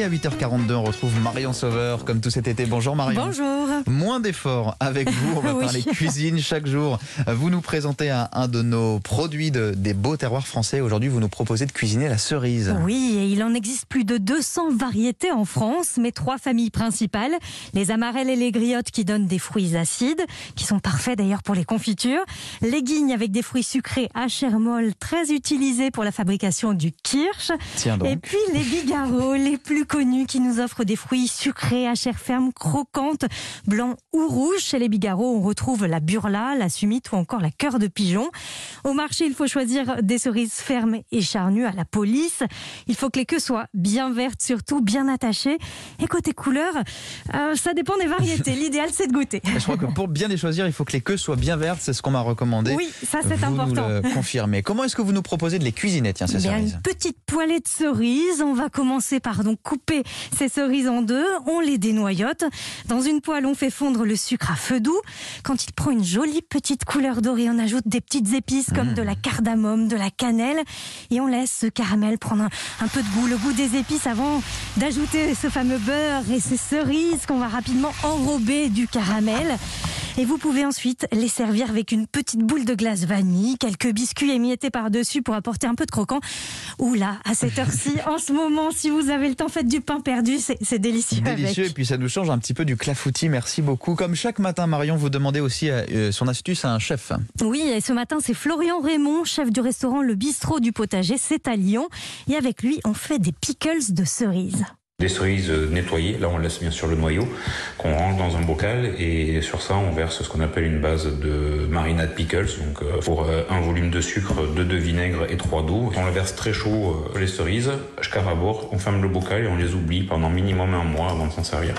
Et à 8h42, on retrouve Marion Sauveur, comme tout cet été. Bonjour Marion. Bonjour. Moins d'efforts avec vous, on va Oui. parler cuisine chaque jour. Vous nous présentez un, un de nos produits de- des beaux terroirs français. Aujourd'hui, vous nous proposez de cuisiner la cerise. Oui, et il en existe plus de 200 variétés en France, mais trois familles principales, les amarelles et les griottes qui donnent des fruits acides, qui sont parfaits d'ailleurs pour les confitures, les guignes avec des fruits sucrés à chair molle, très utilisés pour la fabrication du kirsch, Tiens et donc. puis les bigarreaux, les plus connus, qui nous offrent des fruits sucrés à chair ferme, croquante, blanc ou rouge. Chez les bigarreaux, on retrouve la burla, la sumite ou encore la cœur de pigeon. Au marché, il faut choisir des cerises fermes et charnues à la police. Il faut que les queues soient bien vertes, surtout bien attachées. Et côté couleur, euh, ça dépend des variétés. L'idéal, c'est de goûter. Je crois que pour bien les choisir, il faut que les queues soient bien vertes. C'est ce qu'on m'a recommandé. Oui, ça c'est important. nous le confirmez. Comment est-ce que vous nous proposez de les cuisiner, tiens, ces Bien, cerises? une petite poêlée de cerises. On va commencer par donc couper ces cerises en deux. On les dénoyote. Dans une poêle, on fait fondre le sucre à feu doux. Quand il prend une jolie petite couleur dorée, on ajoute des petites épices comme de la cardamome, de la cannelle. Et on laisse ce caramel prendre un, un peu de goût, le goût des épices avant d'ajouter ce fameux beurre et ces cerises qu'on va rapidement enrober du caramel. Et vous pouvez ensuite les servir avec une petite boule de glace vanille, quelques biscuits émiettés par-dessus pour apporter un peu de croquant. Ouh là, à cette heure-ci, en ce moment, si vous avez le temps, faites du pain perdu, c'est délicieux. Délicieux, et puis ça nous change un petit peu du clafoutis. Merci beaucoup. Comme chaque matin, Marion, vous demandez aussi euh, son astuce à un chef. Oui, et ce matin, c'est Florian Raymond, chef du restaurant Le Bistrot du Potager, c'est à Lyon. Et avec lui, on fait des pickles de cerises. Des cerises nettoyées, là on laisse bien sûr le noyau, qu'on range dans un bocal et sur ça on verse ce qu'on appelle une base de marinade pickles, donc euh, pour euh, un volume de sucre, deux de vinaigre et trois d'eau. On le verse très chaud euh, les cerises, jusqu'à rabord, on ferme le bocal et on les oublie pendant minimum un mois avant de s'en servir.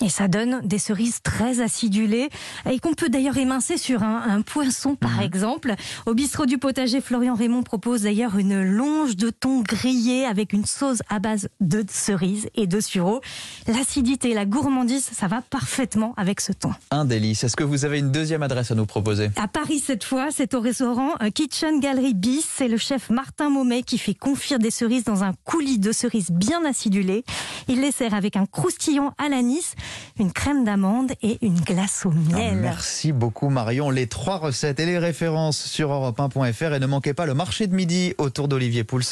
Et ça donne des cerises très acidulées et qu'on peut d'ailleurs émincer sur un, un poinçon par exemple. Au bistrot du potager, Florian Raymond propose d'ailleurs une longe de thon grillée avec une sauce à base de cerises et de sureau. L'acidité, la gourmandise, ça va parfaitement avec ce thon. Un délice. Est-ce que vous avez une deuxième adresse à nous proposer? À Paris cette fois, c'est au restaurant euh, Kitchen Gallery Bis. C'est le chef Martin Maumet qui fait confire des cerises dans un coulis de cerises bien acidulées. Il les sert avec un croustillon à l'anis, une crème d'amande et une glace au Ah, miel. Merci beaucoup Marion. Les trois recettes et les références sur europe1.fr et ne manquez pas le marché de midi autour d'Olivier Pouls.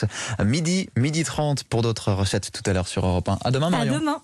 Midi, midi 30 pour d'autres recettes tout à l'heure sur Europe 1. À demain À Marion. demain.